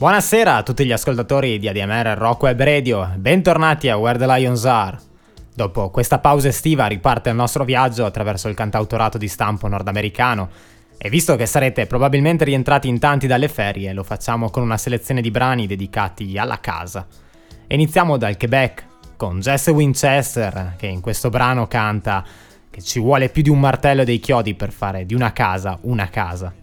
Buonasera a tutti gli ascoltatori di ADMR Rock Web Radio, bentornati a Where the Lions Are. Dopo questa pausa estiva riparte il nostro viaggio attraverso il cantautorato di stampo nordamericano e visto che sarete probabilmente rientrati in tanti dalle ferie, lo facciamo con una selezione di brani dedicati alla casa. Iniziamo dal Quebec con Jesse Winchester che in questo brano canta che ci vuole più di un martello e dei chiodi per fare di una casa una casa.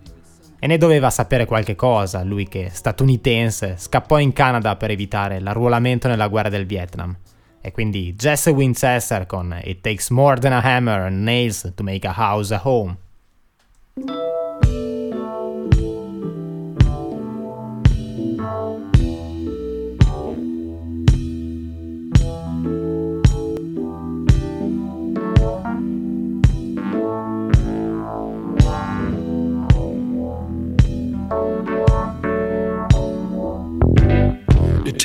E ne doveva sapere qualche cosa, lui che, statunitense, scappò in Canada per evitare l'arruolamento nella guerra del Vietnam. E quindi Jesse Winchester con It Takes More Than a Hammer and Nails to Make a House a Home.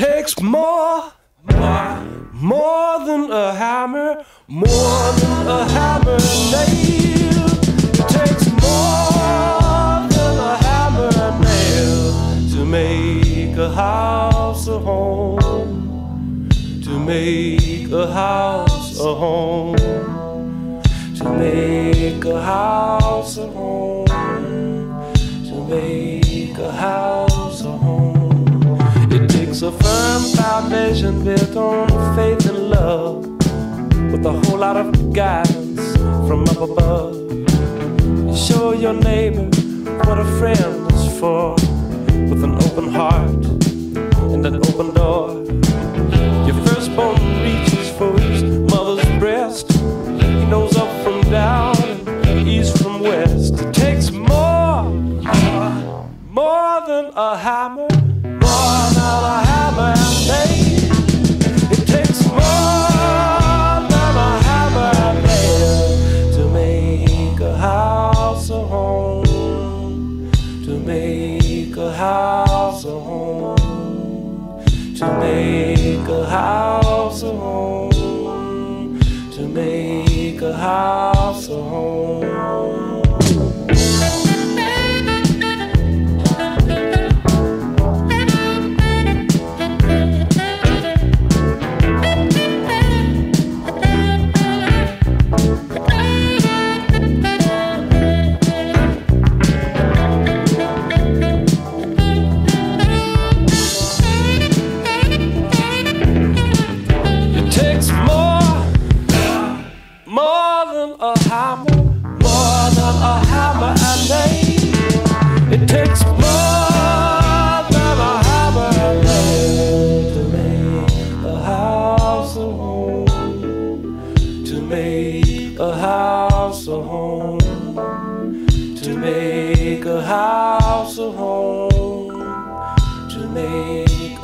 Takes more, more, more than a hammer, more than a hammer nail. It takes more than a hammer nail to make a house a home. To make a house a home. To make a house a home. To make a house foundation built on faith and love, with a whole lot of guidance from up above. Show your neighbor what a friend is for, with an open heart and an open door. Your firstborn reaches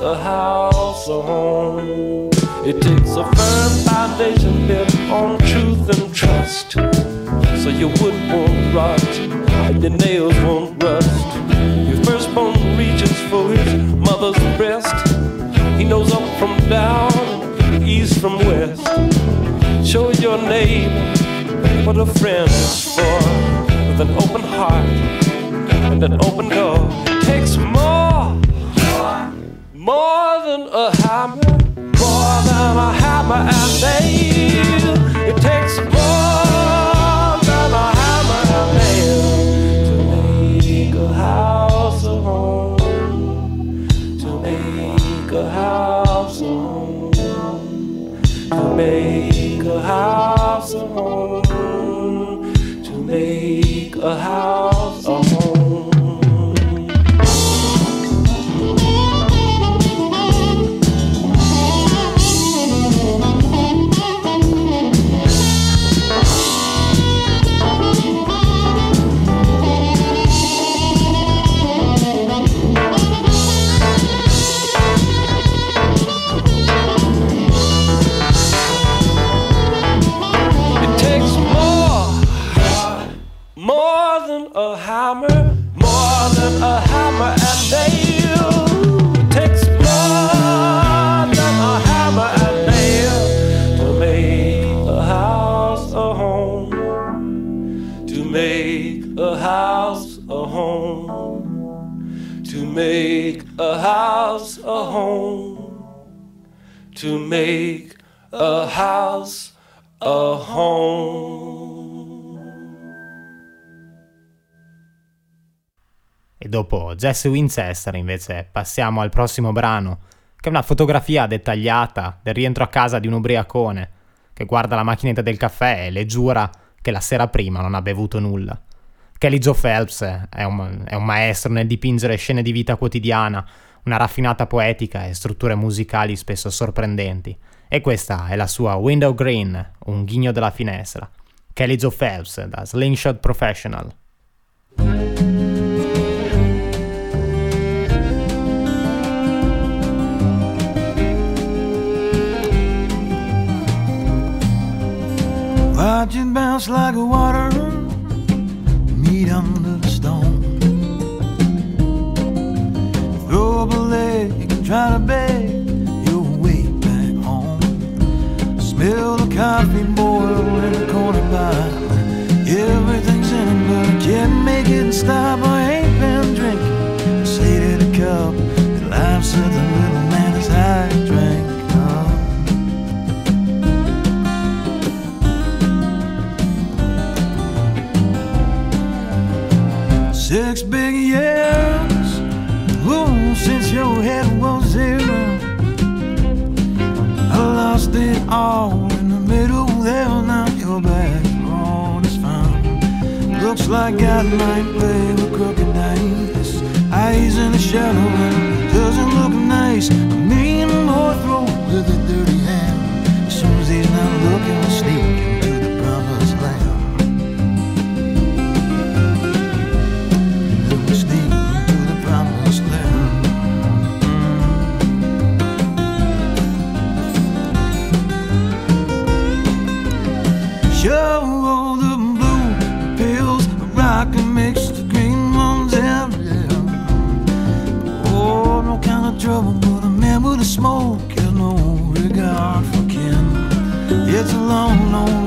a house a home. It takes a firm foundation built on truth and trust, so your wood won't rot and your nails won't rust. Your firstborn reaches for his mother's breast. He knows up from down, east from west. Show your neighbor what a friend is for, with an open heart and an open door. It takes more, more than a hammer, more than a hammer and nail. It takes more than a hammer and nail to make a house a home. To make a house a home. To make a house a home. To make a house to make a house a home. E dopo Jesse Winchester invece passiamo al prossimo brano, che è una fotografia dettagliata del rientro a casa di un ubriacone che guarda la macchinetta del caffè e le giura che la sera prima non ha bevuto nulla. Kelly Joe Phelps è un, è un maestro nel dipingere scene di vita quotidiana, una raffinata poetica e strutture musicali spesso sorprendenti. E questa è la sua Window Green, un ghigno della finestra. Kelly Joe Phelps da Slingshot Professional. Watch it bounce like water meet under the stone. A leg and try to beg your way back home. Smell the coffee boil in the corner by. Everything's in but I can't make it stop. I ain't been drinking. Say to the cup, that life said the little man is high drink. Six it all in the middle there. Now you're back. All is fine. Looks like God might play with crooked dice. Eyes in the shadow and doesn't look nice. I mean, more throw with a dirty hand. As soon as he's not looking, we sneak It's a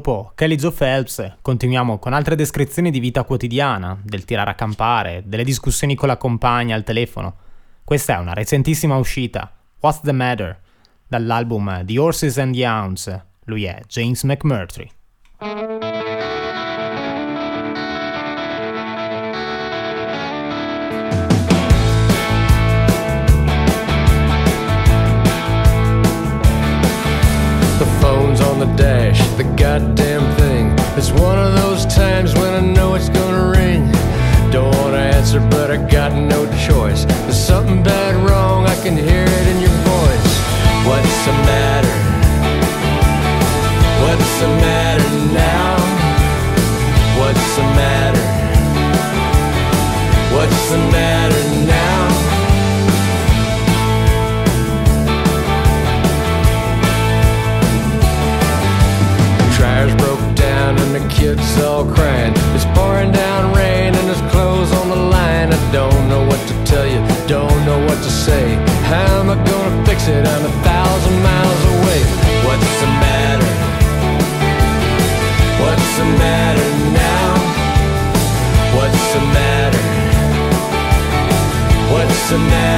dopo Kelly Joe Phelps continuiamo con altre descrizioni di vita quotidiana, del tirare a campare, delle discussioni con la compagna al telefono. Questa è una recentissima uscita, What's the Matter, dall'album The Horses and the Hounds. Lui è James McMurtry. What's on the dash, the goddamn thing. It's one of those times when I know it's gonna ring. Don't wanna answer, but I got no choice. There's something bad wrong, I can hear it in your voice. What's the matter? What's the matter now? What's the matter? What's the matter the kids all crying. It's pouring down rain and there's clothes on the line. I don't know what to tell you, don't know what to say. How am I gonna fix it? I'm a thousand miles away. What's the matter? What's the matter now? What's the matter? What's the matter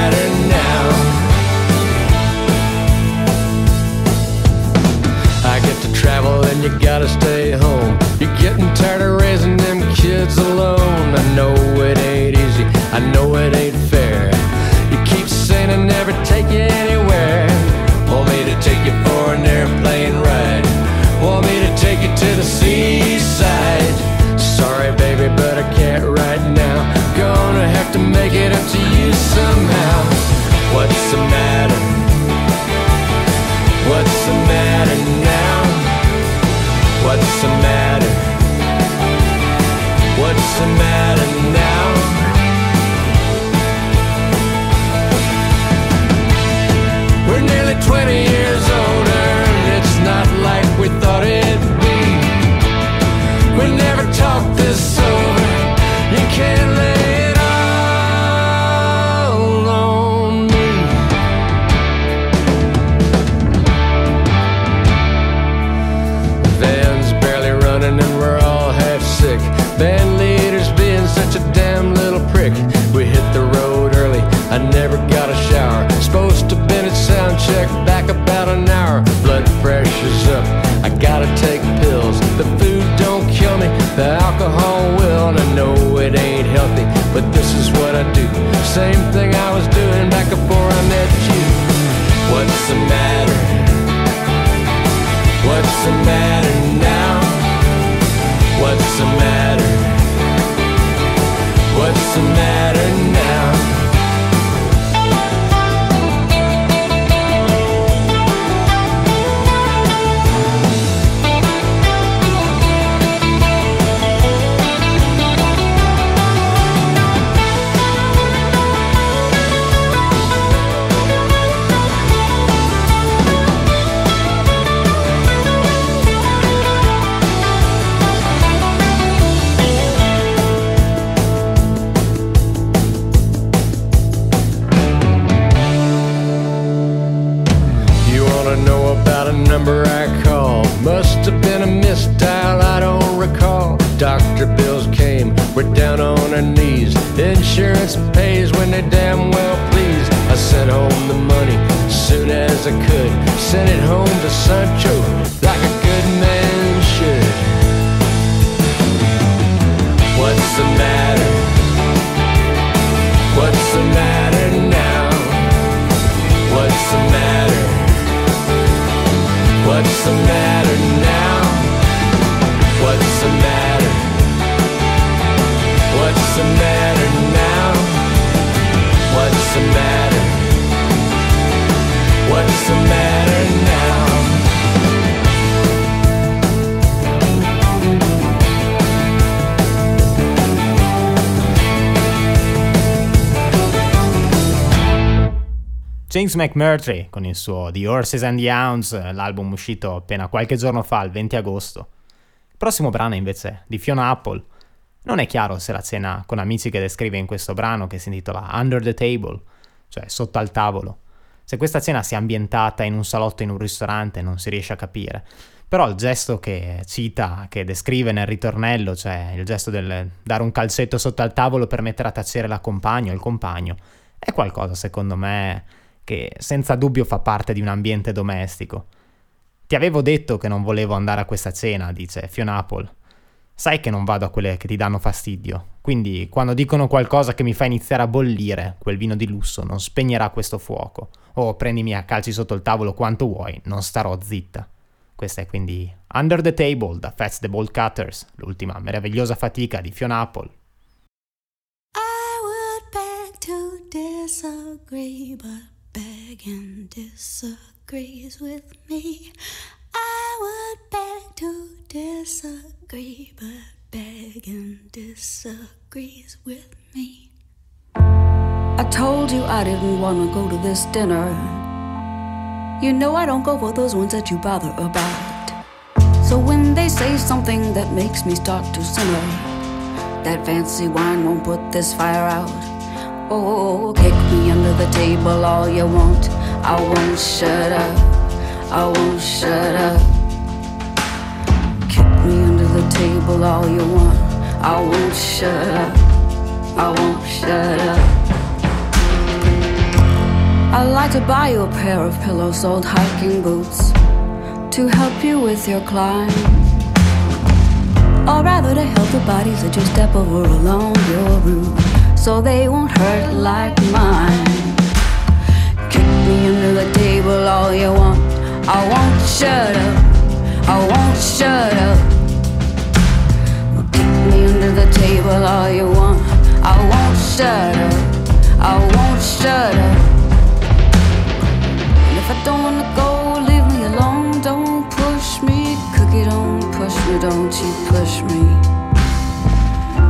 James McMurtry con il suo The Horses and the Hounds, l'album uscito appena qualche giorno fa, il 20 agosto. Il prossimo brano invece di Fiona Apple. Non è chiaro se la cena con amici che descrive in questo brano, che si intitola Under the Table, cioè sotto al tavolo, se questa cena sia ambientata in un salotto in un ristorante non si riesce a capire. Però il gesto che cita, che descrive nel ritornello, cioè il gesto del dare un calcetto sotto al tavolo per mettere a tacere la compagna o il compagno, è qualcosa secondo me che senza dubbio fa parte di un ambiente domestico. Ti avevo detto che non volevo andare a questa cena, dice Fiona Apple. Sai che non vado a quelle che ti danno fastidio, quindi quando dicono qualcosa che mi fa iniziare a bollire, quel vino di lusso non spegnerà questo fuoco. O prendimi a calci sotto il tavolo quanto vuoi, non starò zitta. Questa è quindi Under the Table da Fats the Ball Cutters, l'ultima meravigliosa fatica di Fiona Apple. I would beg to disagree, but begging disagrees with me. I would beg to disagree, but begging disagrees with me. I told you I didn't want to go to this dinner. You know I don't go for those ones that you bother about. So when they say something that makes me start to simmer, that fancy wine won't put this fire out. Oh, kick me under the table all you want. I won't shut up. I won't shut up. Kick me under the table all you want. I won't shut up. I won't shut up. I'd like to buy you a pair of pillows, old hiking boots to help you with your climb. Or rather to help the bodies that you step over along your route so they won't hurt like mine. Kick me under the table all you want. I won't shut up. I won't shut up. Kick me under the table all you want. I won't shut up. I won't shut up. And if I don't wanna go, leave me alone. Don't push me, cookie. Don't push me. Don't you push me.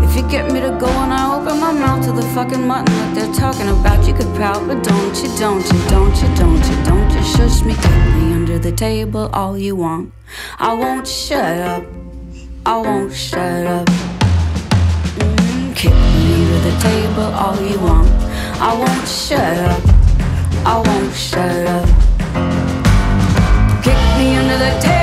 If you get me to go and I to the fucking mutton that they're talking about, you could pout, but don't you, don't you, don't you, don't you, don't you shush me, me under the table all you want. I won't shut up. I won't shut up. Mm, kick me under the table all you want. I won't shut up. I won't shut up. Kick me under the table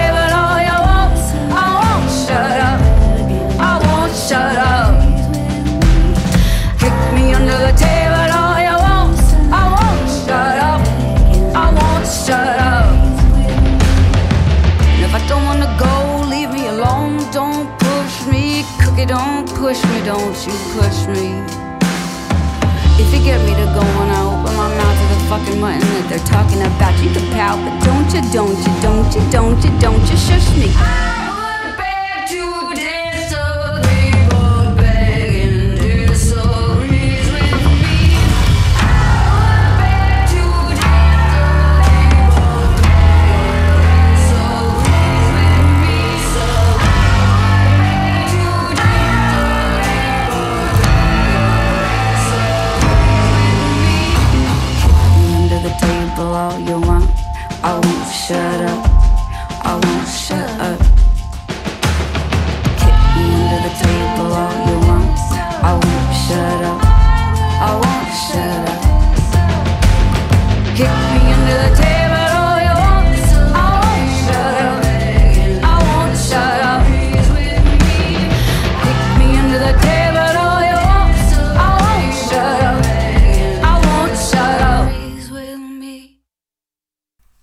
push me. Don't you push me. If you get me to go and I open my mouth to the fucking mutton that they're talking about, you can pout, but don't you, don't you, don't you, don't you, don't you shush me.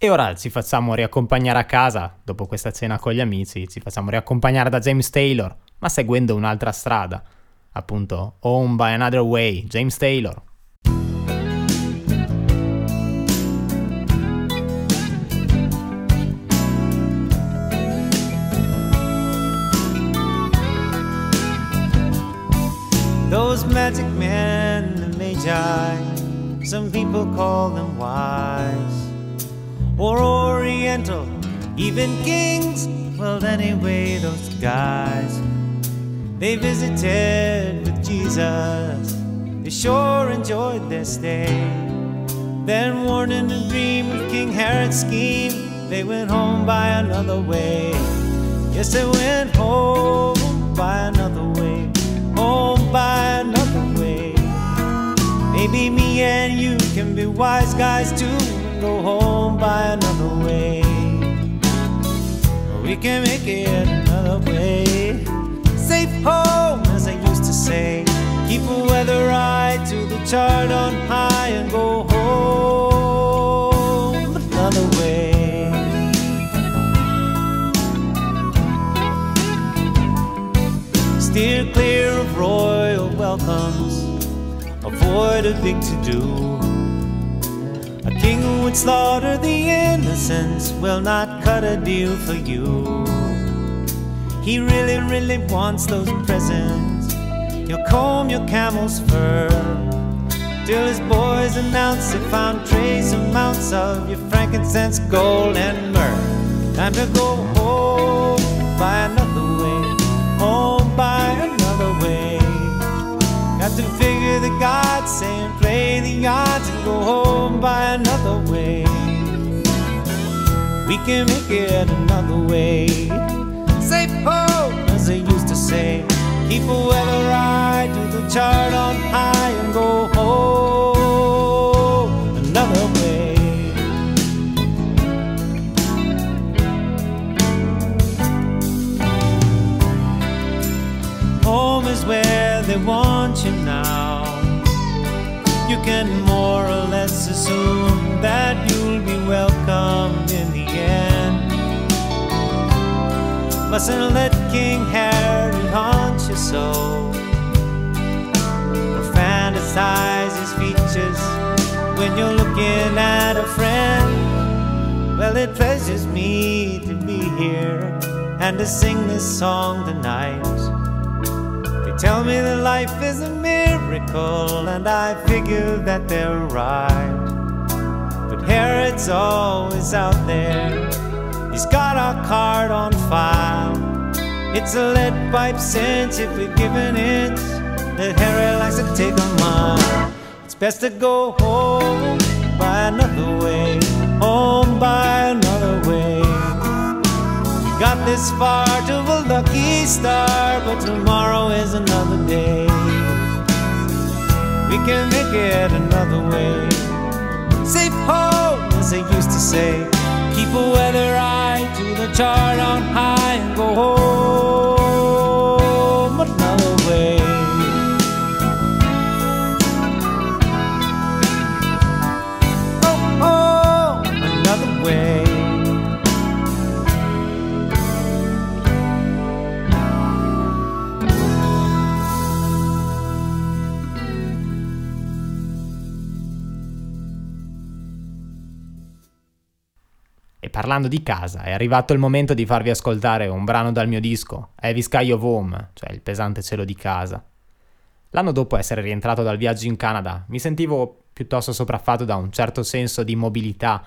E ora ci facciamo riaccompagnare a casa, dopo questa cena con gli amici, ci facciamo riaccompagnare da James Taylor, ma seguendo un'altra strada, appunto Home by Another Way, James Taylor. Those magic men, the magi, some people call them wise or oriental, even kings. Well, anyway, those guys, they visited with Jesus. They sure enjoyed their stay. Then, warned in a dream of King Herod's scheme, they went home by another way. Yes, they went home by another way, home by another way. Maybe me and you can be wise guys too go home by another way. We can make it another way. Safe home, as I used to say. Keep a weather eye to the chart on high and go home another way. Steer clear of royal welcomes, avoid a big to do. King would slaughter the innocents will not cut a deal for you. He really, really wants those presents. He'll comb your camel's fur till his boys announce they found trace amounts of your frankincense, gold, and myrrh. Time to go can make it another way. Safe home, as they used to say. Keep a weather eye to the chart on high and go home another way. Home is where they want you now. You can more or less assume that Mustn't let King Herod haunt your soul or fantasize his features when you're looking at a friend. Well, it pleasures me to be here and to sing this song tonight. They tell me that life is a miracle, and I figure that they're right. But Herod's always out there. He's got our card on file. It's a lead pipe cinch if we give an inch. That Herod likes to take a mile. It's best to go home by another way. Home by another way. We got this far to a lucky start, but tomorrow is another day. We can make it another way. Safe home, as they used to say. A weather eye to the chart on high and go home parlando di casa, è arrivato il momento di farvi ascoltare un brano dal mio disco, Heavy Sky of Home, cioè il pesante cielo di casa. L'anno dopo essere rientrato dal viaggio in Canada, mi sentivo piuttosto sopraffatto da un certo senso di mobilità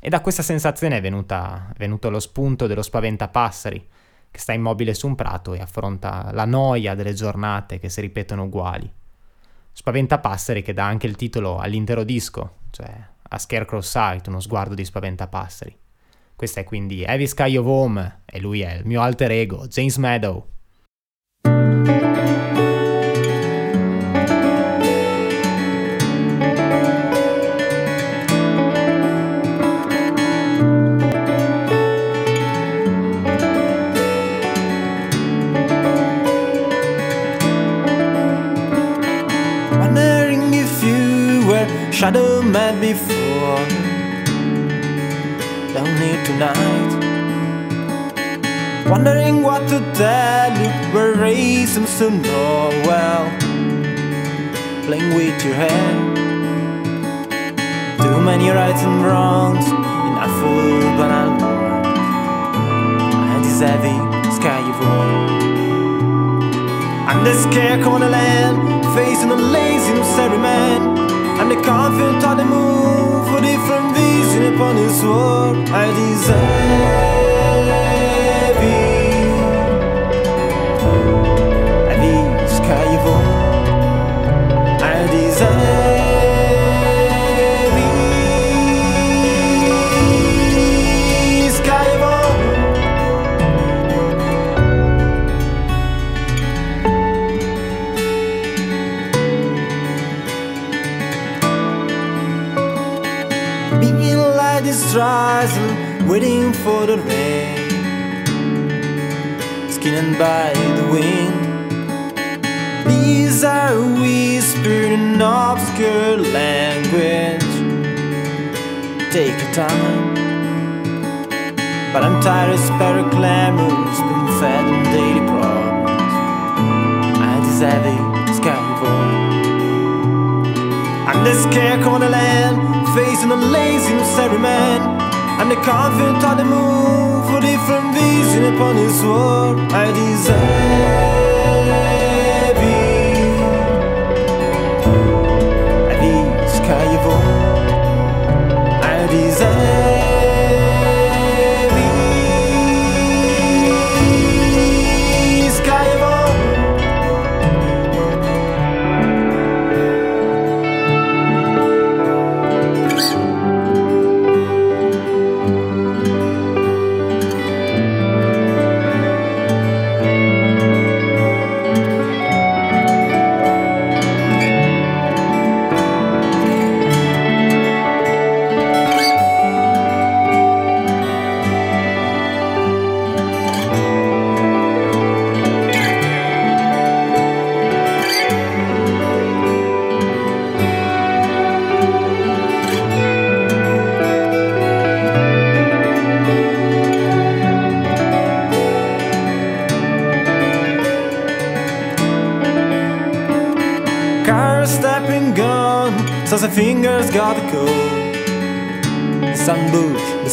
e da questa sensazione è, venuta, è venuto lo spunto dello spaventapasseri, che sta immobile su un prato e affronta la noia delle giornate che si ripetono uguali. Spaventapasseri che dà anche il titolo all'intero disco, cioè a Scarecrow Sight, uno sguardo di spaventapasseri. Questa è quindi Heavy Sky of Home e lui è il mio alter ego, James Meadow. Shadow Man before. Don't tonight. Wondering what to tell you. We're racing so well. Playing with your hair. Too many rights and wrongs. In Enough for banal words. And this heavy sky war. I'm the scarecrow on the land, facing a lazy, no man. I'm the confident on the move for different vision upon his sword. I deserve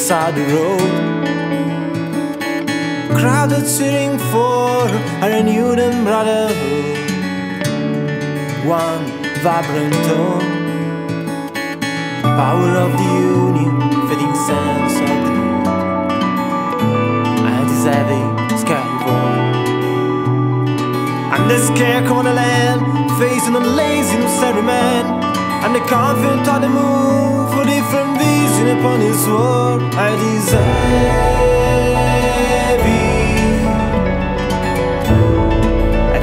beside the road. Crowded sitting for a renewed and brotherhood. One vibrant tone. Power of the union, fitting sense of the. And is heavy, skyborn. And the scarecrow on the land, facing a lazy necessary man. And the confident on the move for different vision upon his sword. I deserve I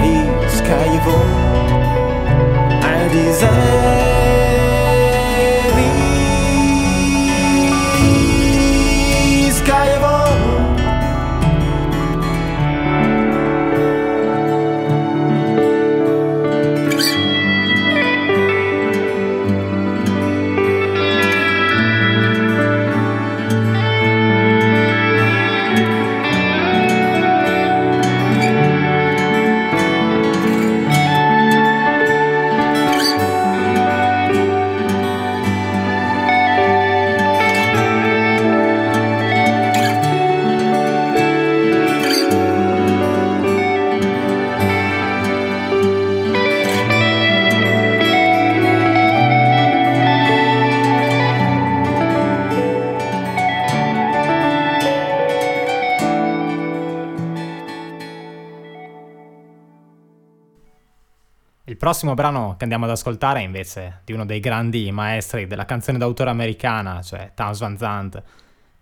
I deserve Il prossimo brano che andiamo ad ascoltare è invece di uno dei grandi maestri della canzone d'autore americana, cioè Towns Van Zandt.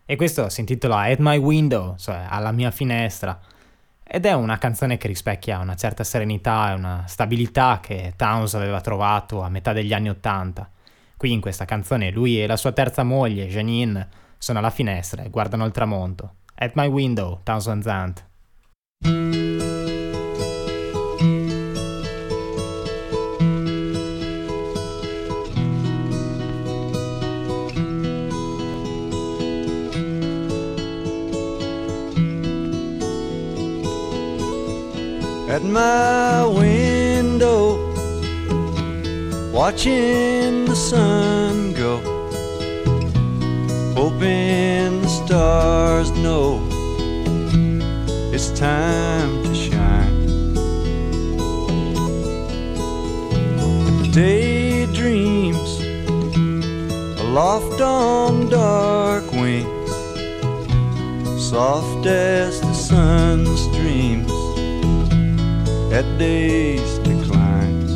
E questo si intitola At My Window, cioè alla mia finestra. Ed è una canzone che rispecchia una certa serenità e una stabilità che Towns aveva trovato a metà degli anni Ottanta. Qui in questa canzone lui e la sua terza moglie, Janine, sono alla finestra e guardano il tramonto. At My Window, Towns Van Zandt. My window, watching the sun go, hoping the stars know it's time to shine. Daydreams aloft on dark wings, soft as the sun's at day's decline.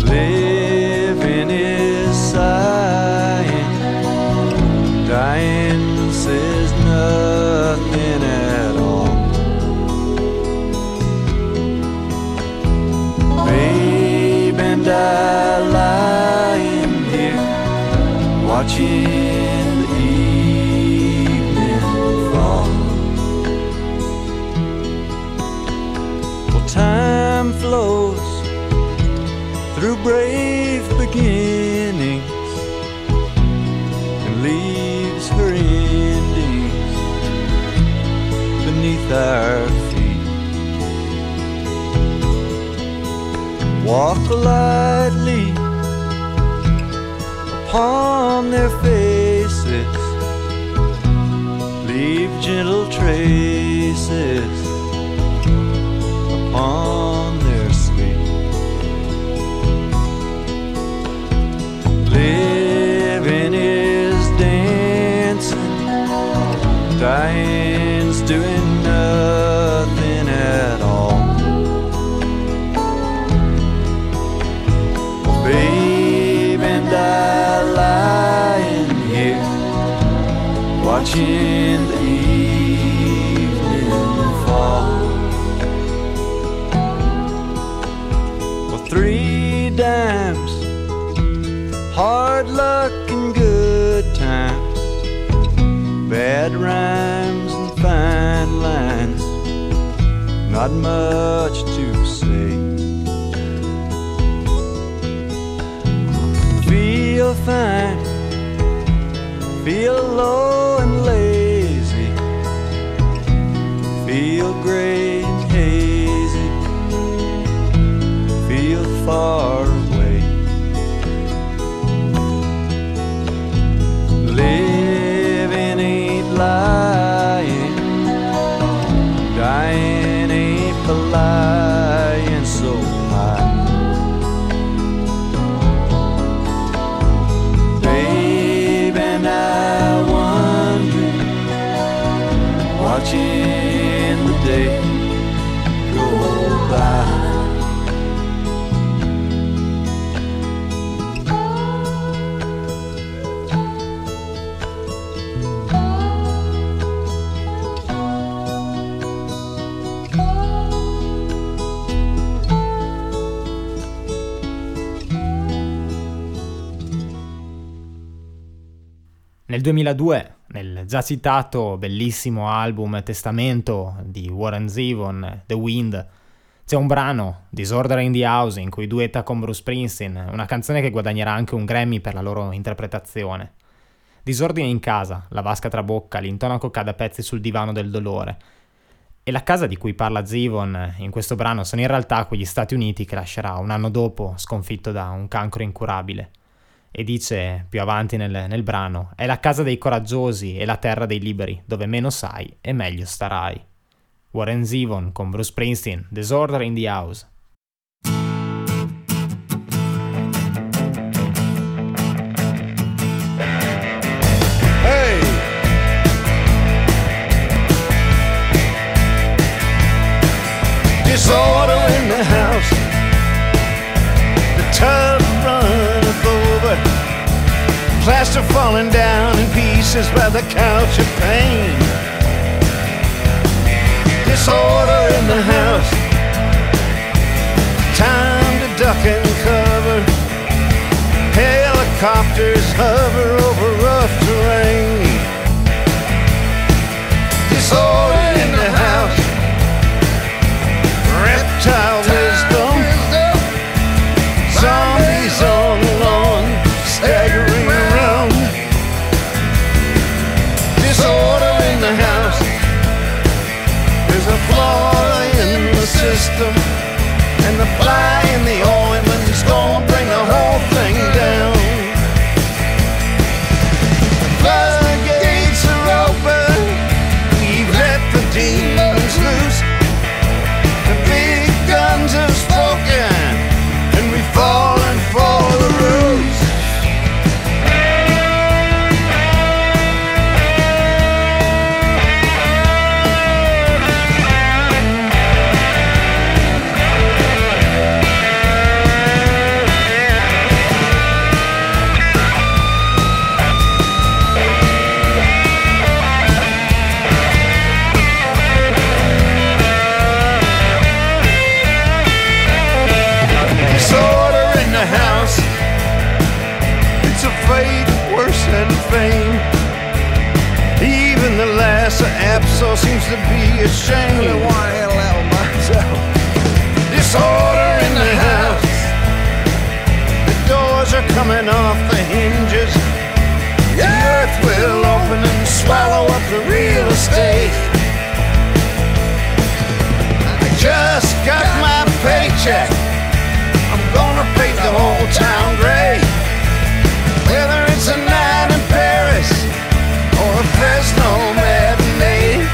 Living is sighing, dying says nothing at all. Babe and I brave beginnings and leaves her endings beneath our feet. Walk lightly upon their faces leave gentle traces upon Living is dancing, dying's doing nothing at all. Babe and I lying here watching the evening fall. Well, three dimes, hard luck and good times, bad rhymes and fine lines, not much to say. Feel fine. Feel low and lazy, feel gray and hazy, feel far watching the day go by. Nel 2002, nel già citato bellissimo album Testamento di Warren Zevon, The Wind, c'è un brano, Disorder in the House, in cui duetta con Bruce Springsteen, una canzone che guadagnerà anche un Grammy per la loro interpretazione. Disordine in casa, la vasca trabocca, l'intonaco cade a pezzi sul divano del dolore. E la casa di cui parla Zevon in questo brano sono in realtà quegli Stati Uniti che lascerà un anno dopo sconfitto da un cancro incurabile e dice più avanti nel, nel, brano, è la casa dei coraggiosi e la terra dei liberi, dove meno sai e meglio starai. Warren Zevon con Bruce Springsteen, Disorder in the House. Disorder in the house. The runneth over. Plaster falling down in pieces by the couch of pain. Disorder in the house. Time to duck and cover. Helicopters hover over rough terrain. Disorder in the house. Reptile system, day. I just got my paycheck. I'm gonna paint the whole town gray. Whether it's a night in Paris or a Fresno matinee,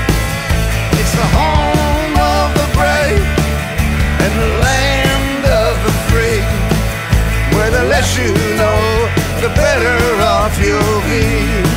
it's the home of the brave and the land of the free. Where the less you know, the better off you'll be.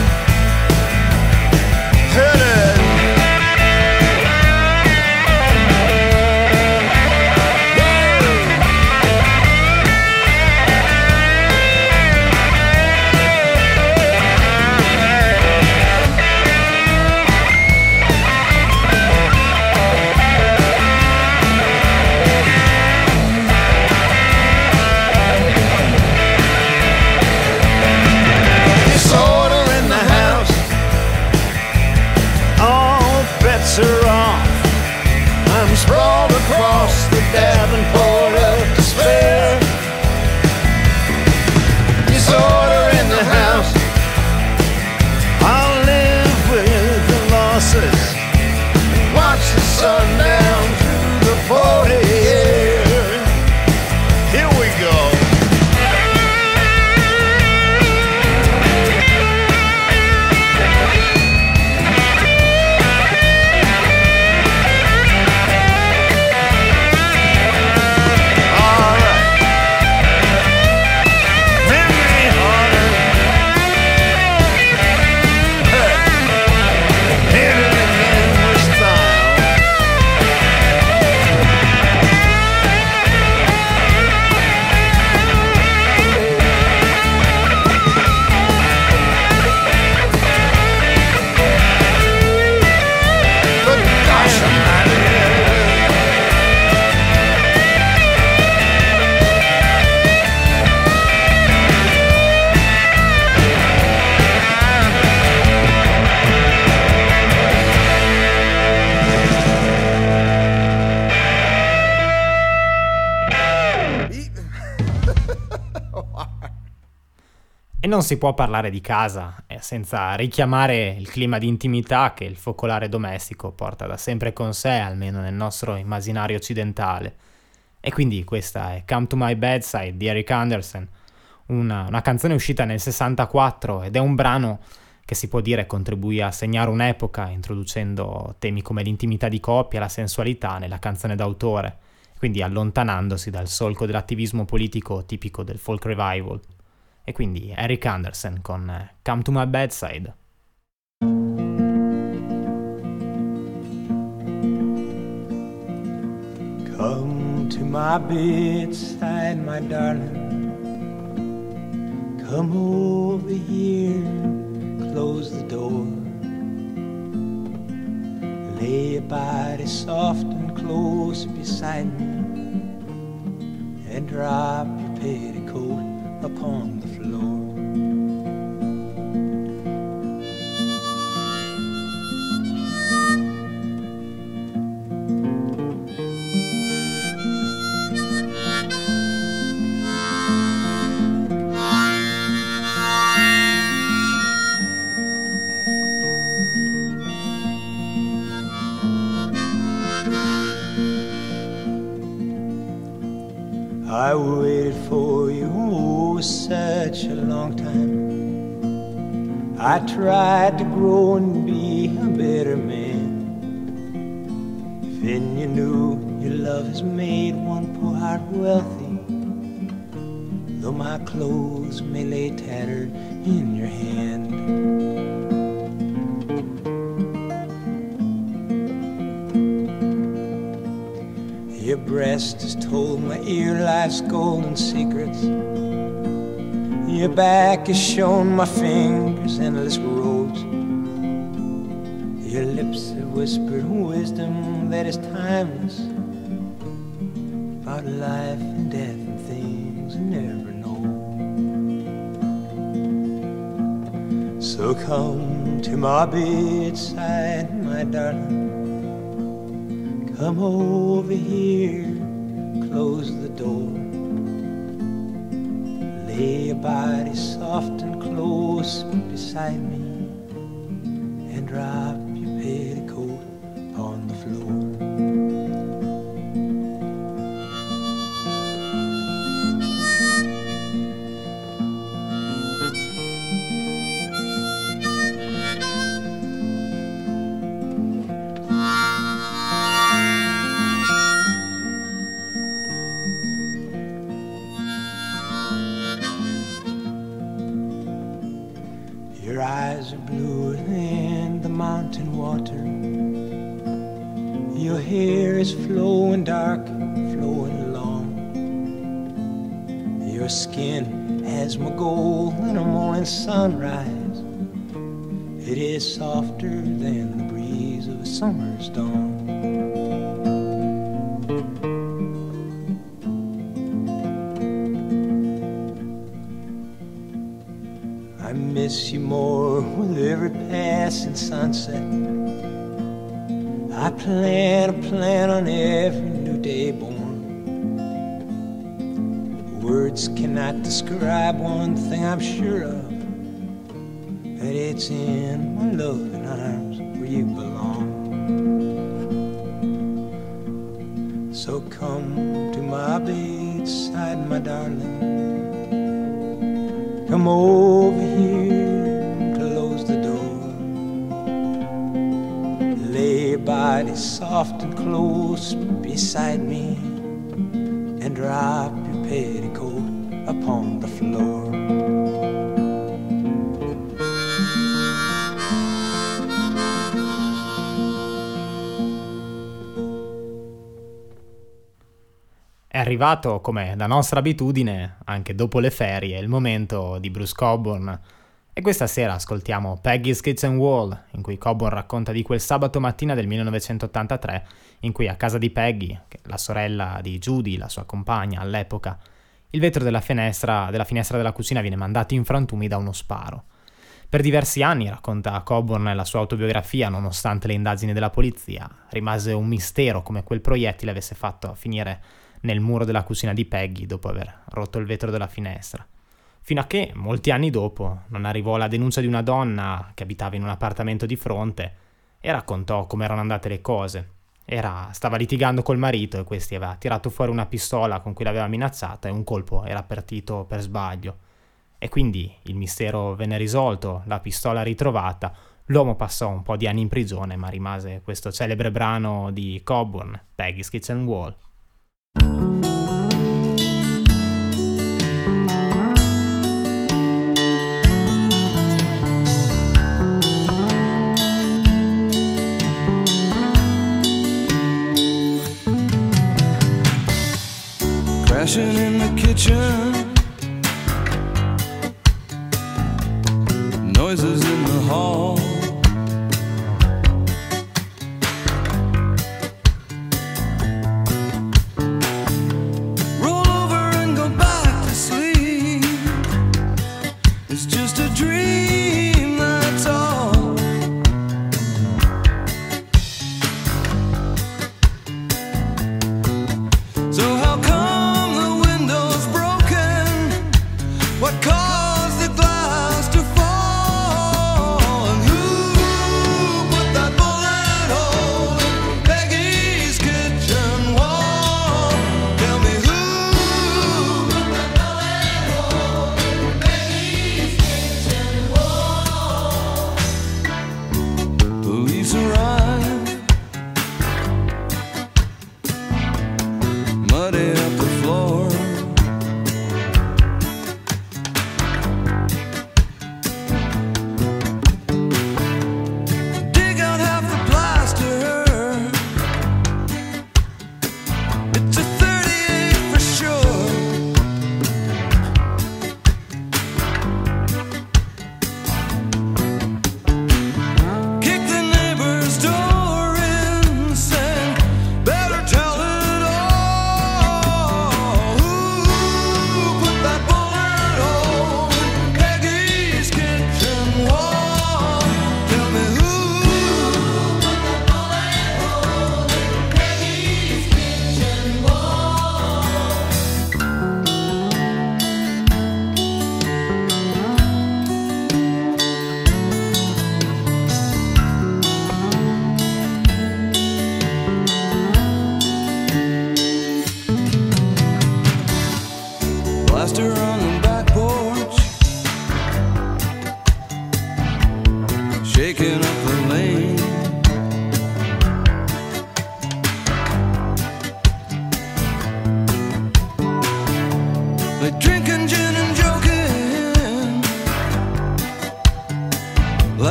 Non si può parlare di casa eh, senza richiamare il clima di intimità che il focolare domestico porta da sempre con sé, almeno nel nostro immaginario occidentale. E quindi questa è Come to My Bedside di Eric Anderson, una, una canzone uscita nel 64 ed è un brano che si può dire contribuì a segnare un'epoca introducendo temi come l'intimità di coppia e la sensualità nella canzone d'autore, quindi allontanandosi dal solco dell'attivismo politico tipico del folk revival. E quindi Eric Anderson con Come to My Bedside. Come to my bedside, my darling. Come over here, close the door. Lay your body soft and close beside me, and drop your petticoat upon the I tried to grow and be a better man. If then you knew your love has made one poor heart wealthy, though my clothes may lay tattered in your hand. Your breast has told my ear life's golden secrets. Your back has shown my fingers endless roads. Your lips have whispered wisdom that is timeless about life and death and things you never know. So come to my bedside, my darling. Come over here, close the. Lay your body soft and close beside me, and drop that it's in my loving arms where you belong. So come to my bedside, my darling. Come over here and close the door. Lay your body soft and close beside me and drop your petticoat arrivato, come da nostra abitudine, anche dopo le ferie, il momento di Bruce Coburn. E questa sera ascoltiamo Peggy's Kitchen Wall, in cui Coburn racconta di quel sabato mattina del 1983, in cui a casa di Peggy, la sorella di Judy, la sua compagna all'epoca, il vetro della finestra, della finestra della cucina viene mandato in frantumi da uno sparo. Per diversi anni, racconta Coburn nella sua autobiografia, nonostante le indagini della polizia, rimase un mistero come quel proiettile avesse fatto finire nel muro della cucina di Peggy dopo aver rotto il vetro della finestra. fino a che, molti anni dopo, non arrivò la denuncia di una donna che abitava in un appartamento di fronte e raccontò come erano andate le cose. Era, stava litigando col marito e questi aveva tirato fuori una pistola con cui l'aveva minacciata e un colpo era partito per sbaglio. E quindi il mistero venne risolto, la pistola ritrovata, l'uomo passò un po' di anni in prigione ma rimase questo celebre brano di Coburn, Peggy's Kitchen Wall. Crashing in the kitchen. Noises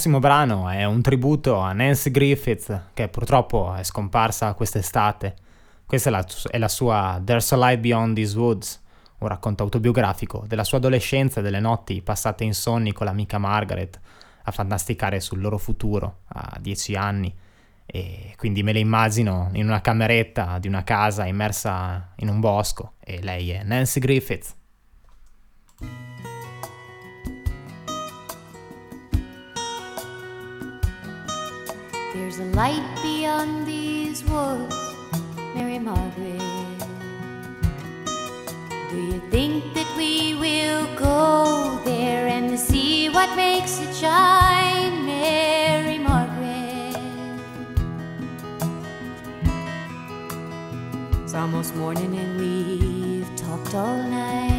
prossimo brano è un tributo a Nancy Griffith, che purtroppo è scomparsa quest'estate. Questa è la, è la sua There's a Light Beyond These Woods, un racconto autobiografico della sua adolescenza e delle notti passate insonni con l'amica Margaret a fantasticare sul loro futuro a dieci anni. E quindi me le immagino in una cameretta di una casa immersa in un bosco e lei è Nancy Griffith. There's a light beyond these woods, Mary Margaret. Do you think that we will go there and see what makes it shine, Mary Margaret? It's almost morning and we've talked all night.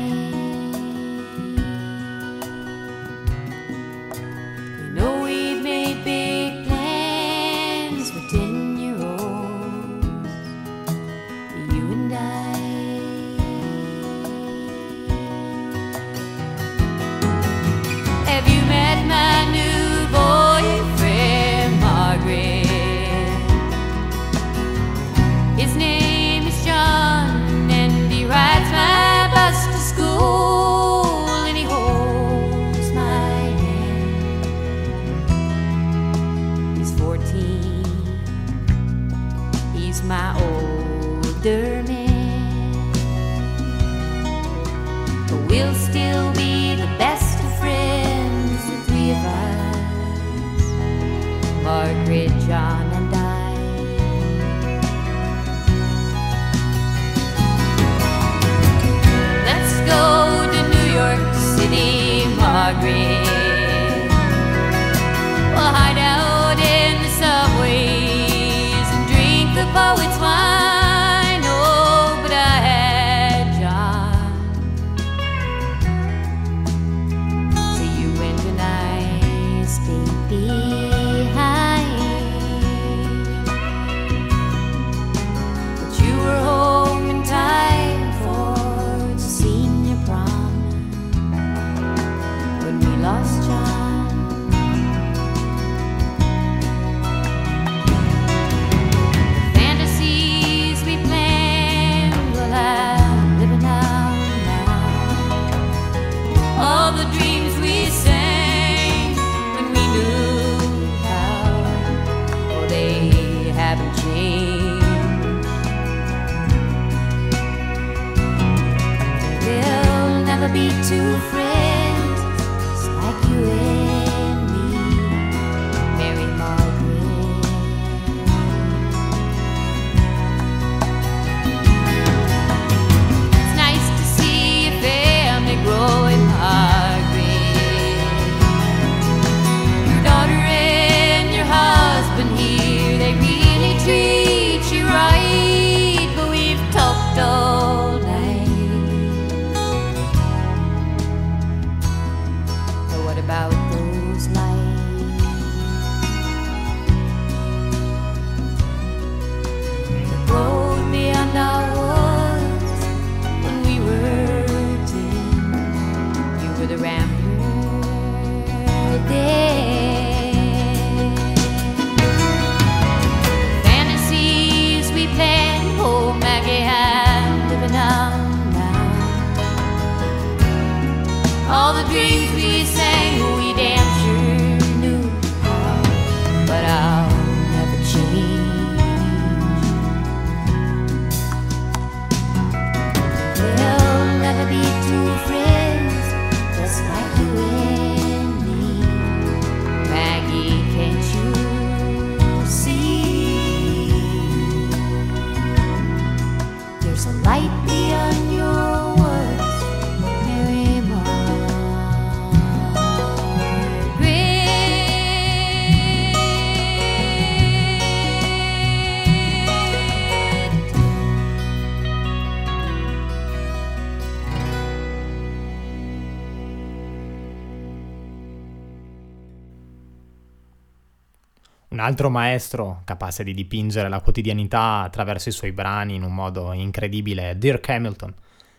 Altro maestro capace di dipingere la quotidianità attraverso i suoi brani in un modo incredibile è Dirk Hamilton.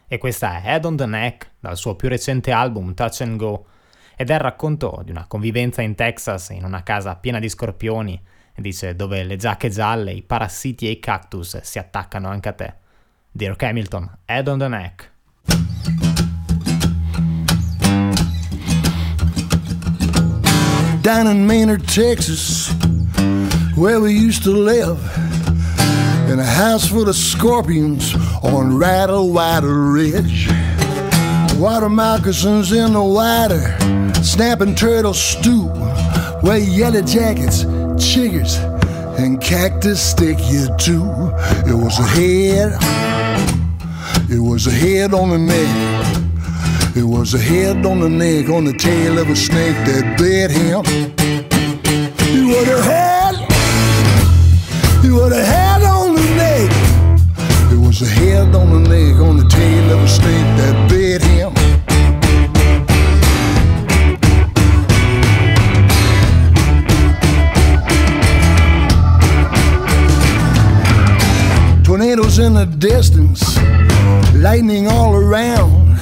E questa è Head on the Neck dal suo più recente album Touch and Go ed è il racconto di una convivenza in Texas in una casa piena di scorpioni dice dove le giacche gialle, i parassiti e i cactus si attaccano anche a te. Dirk Hamilton, Head on the Neck. down in Maynard, Texas, where we used to live. In a house full of scorpions on Rattle Water Ridge. Water moccasins in the water, snapping turtle stew. Where yellow jackets, chiggers, and cactus stick you too. It was a head, it was a head on the neck. It was a head on the neck, on the tail of a snake that bit him. He would have had, he would have had on the neck. It was a head on the neck on the tail of a snake that bit him. Tornadoes in the distance, lightning all around.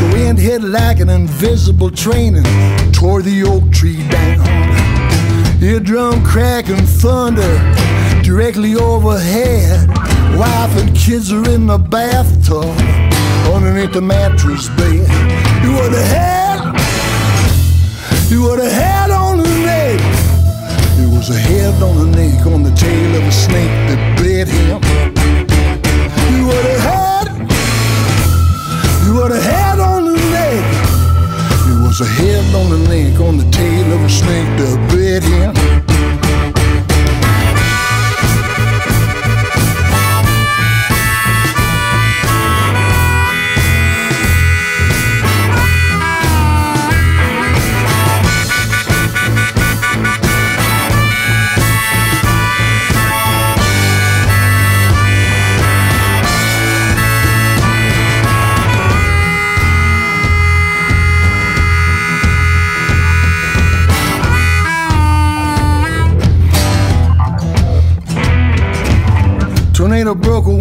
The wind hit like an invisible train and tore the oak tree down. Eardrum crack and thunder directly overhead. Wife and kids are in the bathtub underneath the mattress bed. You would have had, you would have had on the neck. It was a head on the neck on the tail of a snake that bit him. You would have had, you would have had on the neck. It was a head on the neck on the tail of a snake that bit him.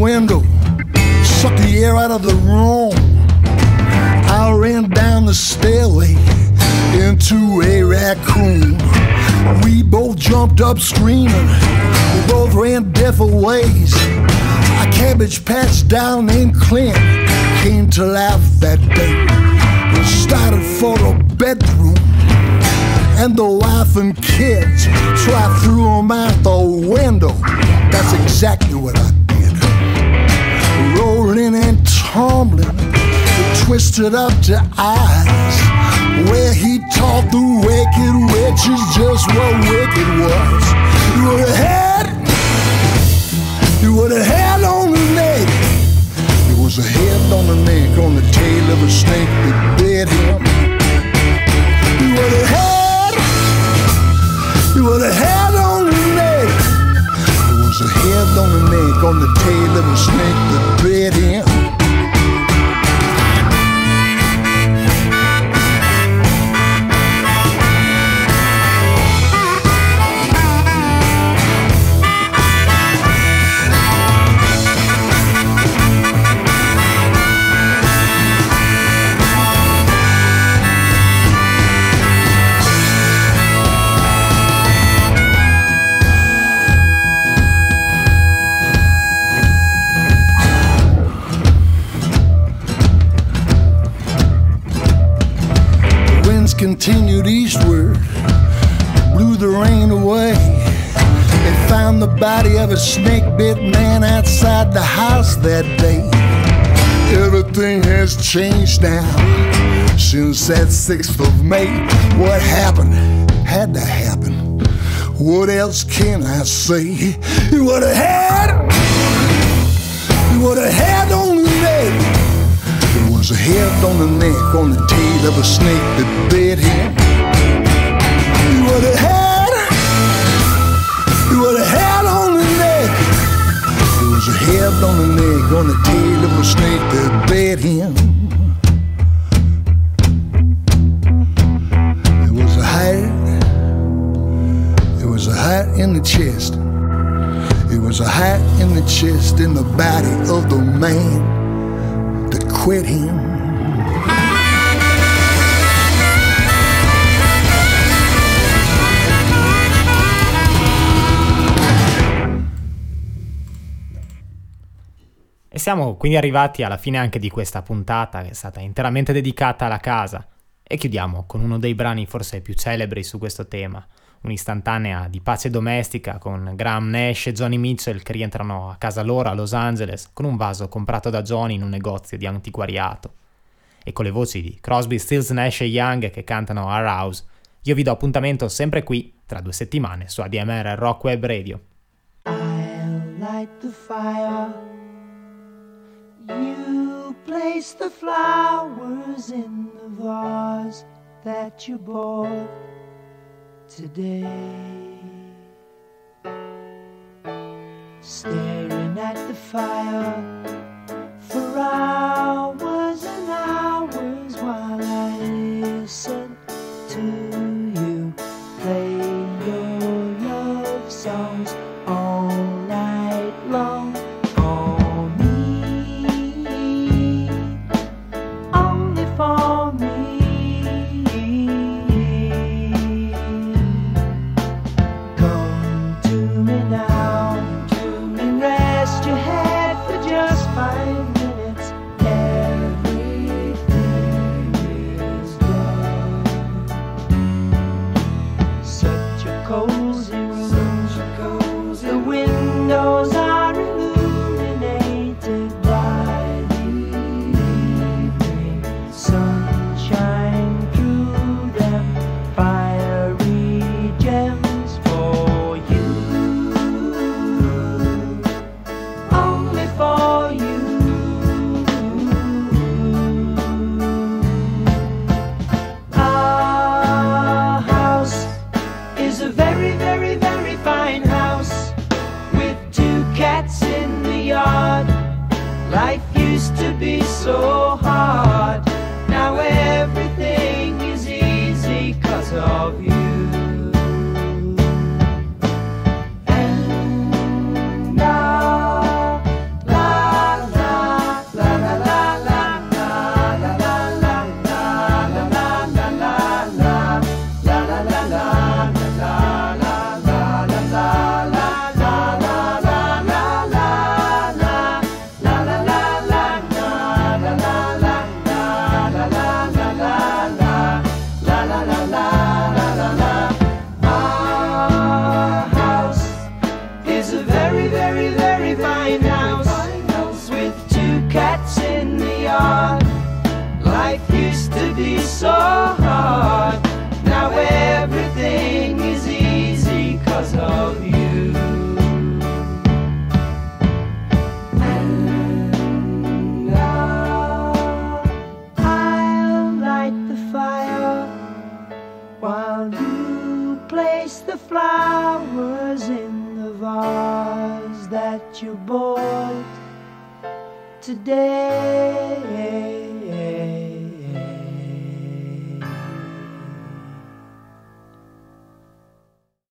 Window, sucked the air out of the room. I ran down the stairway into a raccoon. We both jumped up screaming. We both ran different ways. A cabbage patch down named Clint came to life that day. We started for the bedroom and the wife and kids. So I threw them out the window. That's exactly what I did. Twisted up to eyes. Where he taught the wicked witches just what wicked was. You would have had, you would have had on the neck. It was a head on the neck on the tail of a snake that bit him. You would have had, you would have had on the neck. It was a head on the neck on the tail of a snake that bit him. A snake bit man outside the house that day. Everything has changed now since that 6th of May. What happened had to happen. What else can I say? You would have had, you would have had on the neck. There was a head on the neck on the tail of a snake that bit him. You would have had, on the neck on the tail of a snake that bit him. There was a height, there was a height in the chest. It was a height in the chest in the body of the man that quit him. E siamo quindi arrivati alla fine anche di questa puntata che è stata interamente dedicata alla casa. E chiudiamo con uno dei brani forse più celebri su questo tema, un'istantanea di pace domestica con Graham Nash e Johnny Mitchell che rientrano a casa loro a Los Angeles con un vaso comprato da Johnny in un negozio di antiquariato. E con le voci di Crosby, Stills, Nash e Young che cantano Our House, io vi do appuntamento sempre qui tra due settimane su ADMR Rock Web Radio. You place the flowers in the vase that you bought today. Staring at the fire, for hours and hours while I listen